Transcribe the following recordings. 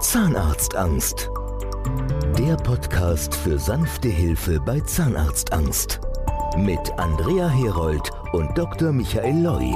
Zahnarztangst. Der Podcast für sanfte Hilfe bei Zahnarztangst. Mit Andrea Herold und Dr. Michael Loi.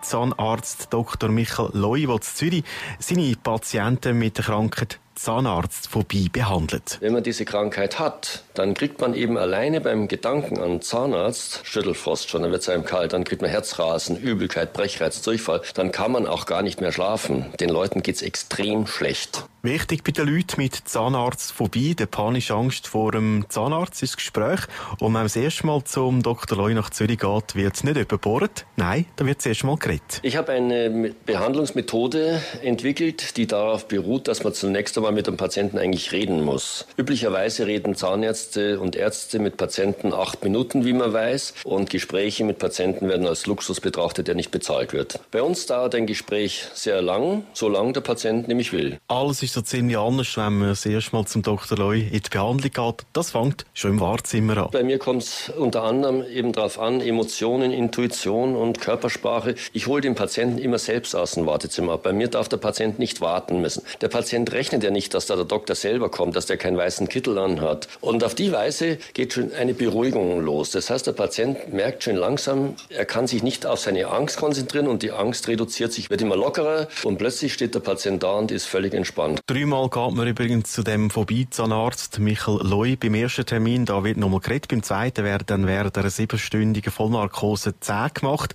Zahnarzt Dr. Michael Loi, der in Zürich seine Patienten mit der Krankheit Zahnarztphobie behandelt. Wenn man diese Krankheit hat, dann kriegt man eben alleine beim Gedanken an Zahnarzt Schüttelfrost schon, dann wird es einem kalt, dann kriegt man Herzrasen, Übelkeit, Brechreiz, Durchfall, dann kann man auch gar nicht mehr schlafen. Den Leuten geht es extrem schlecht. Wichtig bei den Leuten mit Zahnarztphobie, der panische Angst vor dem Zahnarzt ist das Gespräch. Und wenn man das erste Mal zum Dr. Loi nach Zürich geht, wird es nicht überbohrt. Nein, da wird es erst mal geredet. Ich habe eine Behandlungsmethode entwickelt, die darauf beruht, dass man zunächst einmal mit dem Patienten eigentlich reden muss. Üblicherweise reden Zahnärzte und Ärzte mit Patienten acht Minuten, wie man weiß. Und Gespräche mit Patienten werden als Luxus betrachtet, der nicht bezahlt wird. Bei uns dauert ein Gespräch sehr lang, solange der Patient nämlich will. Alles ist so ziemlich anders, wenn man das erste Mal zum Dr. Loi in die Behandlung geht. Das fängt schon im Wartezimmer an. Bei mir kommt es unter anderem eben darauf an, Emotionen, Intuition und Körpersprache. Ich hole den Patienten immer selbst aus dem Wartezimmer ab. Bei mir darf der Patient nicht warten müssen. Der Patient rechnet ja nicht, dass da der Doktor selber kommt, dass der keinen weißen Kittel anhat. Und auf die Weise geht schon eine Beruhigung los. Das heißt, der Patient merkt schon langsam, er kann sich nicht auf seine Angst konzentrieren und die Angst reduziert sich, wird immer lockerer und plötzlich steht der Patient da und ist völlig entspannt. Dreimal geht man übrigens zu dem Vorbeizahnarzt Michael Loi beim ersten Termin. Da wird nochmal geredet. Beim zweiten werden dann während einer siebenstündigen Vollnarkose Zähne gemacht.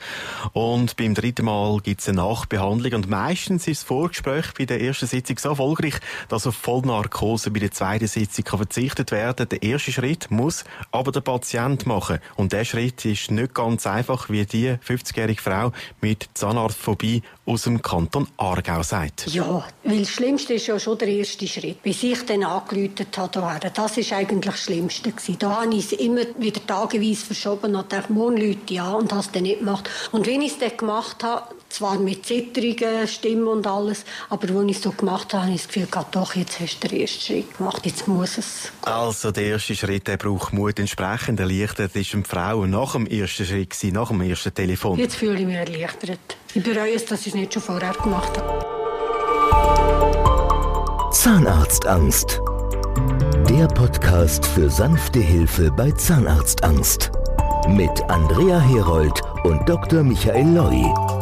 Und beim dritten Mal gibt es eine Nachbehandlung. Und meistens ist das Vorgespräch bei der ersten Sitzung so erfolgreich, dass auf Vollnarkose bei der zweiten Sitzung kann verzichtet werden Der erste Schritt muss aber der Patient machen. Und der Schritt ist nicht ganz einfach, wie die 50-jährige Frau mit Zahnarztphobie aus dem Kanton Aargau sagt. Ja, weil das Schlimmste ist ja schon der erste Schritt. Bis ich dann angeläutet habe, das ist eigentlich das Schlimmste. Da habe ich es immer wieder tageweise verschoben und dachte, morgen Leute ja und habe es dann nicht gemacht. Und wenn ich es dann gemacht habe, zwar mit zittriger Stimme und alles, aber als ich es so gemacht habe, habe ich das Gefühl gehabt, doch, jetzt hast du den ersten Schritt gemacht, jetzt muss es. Gehen. Also der erste Schritt, der braucht Mut. Entsprechend erleichtert ist eine Frau nach dem ersten Schritt, nach dem ersten Telefon. Jetzt fühle ich mich erleichtert. Ich bereue es, dass ich es nicht schon vorher gemacht habe. Zahnarztangst. Der Podcast für sanfte Hilfe bei Zahnarztangst. Mit Andrea Herold und Dr. Michael Loi.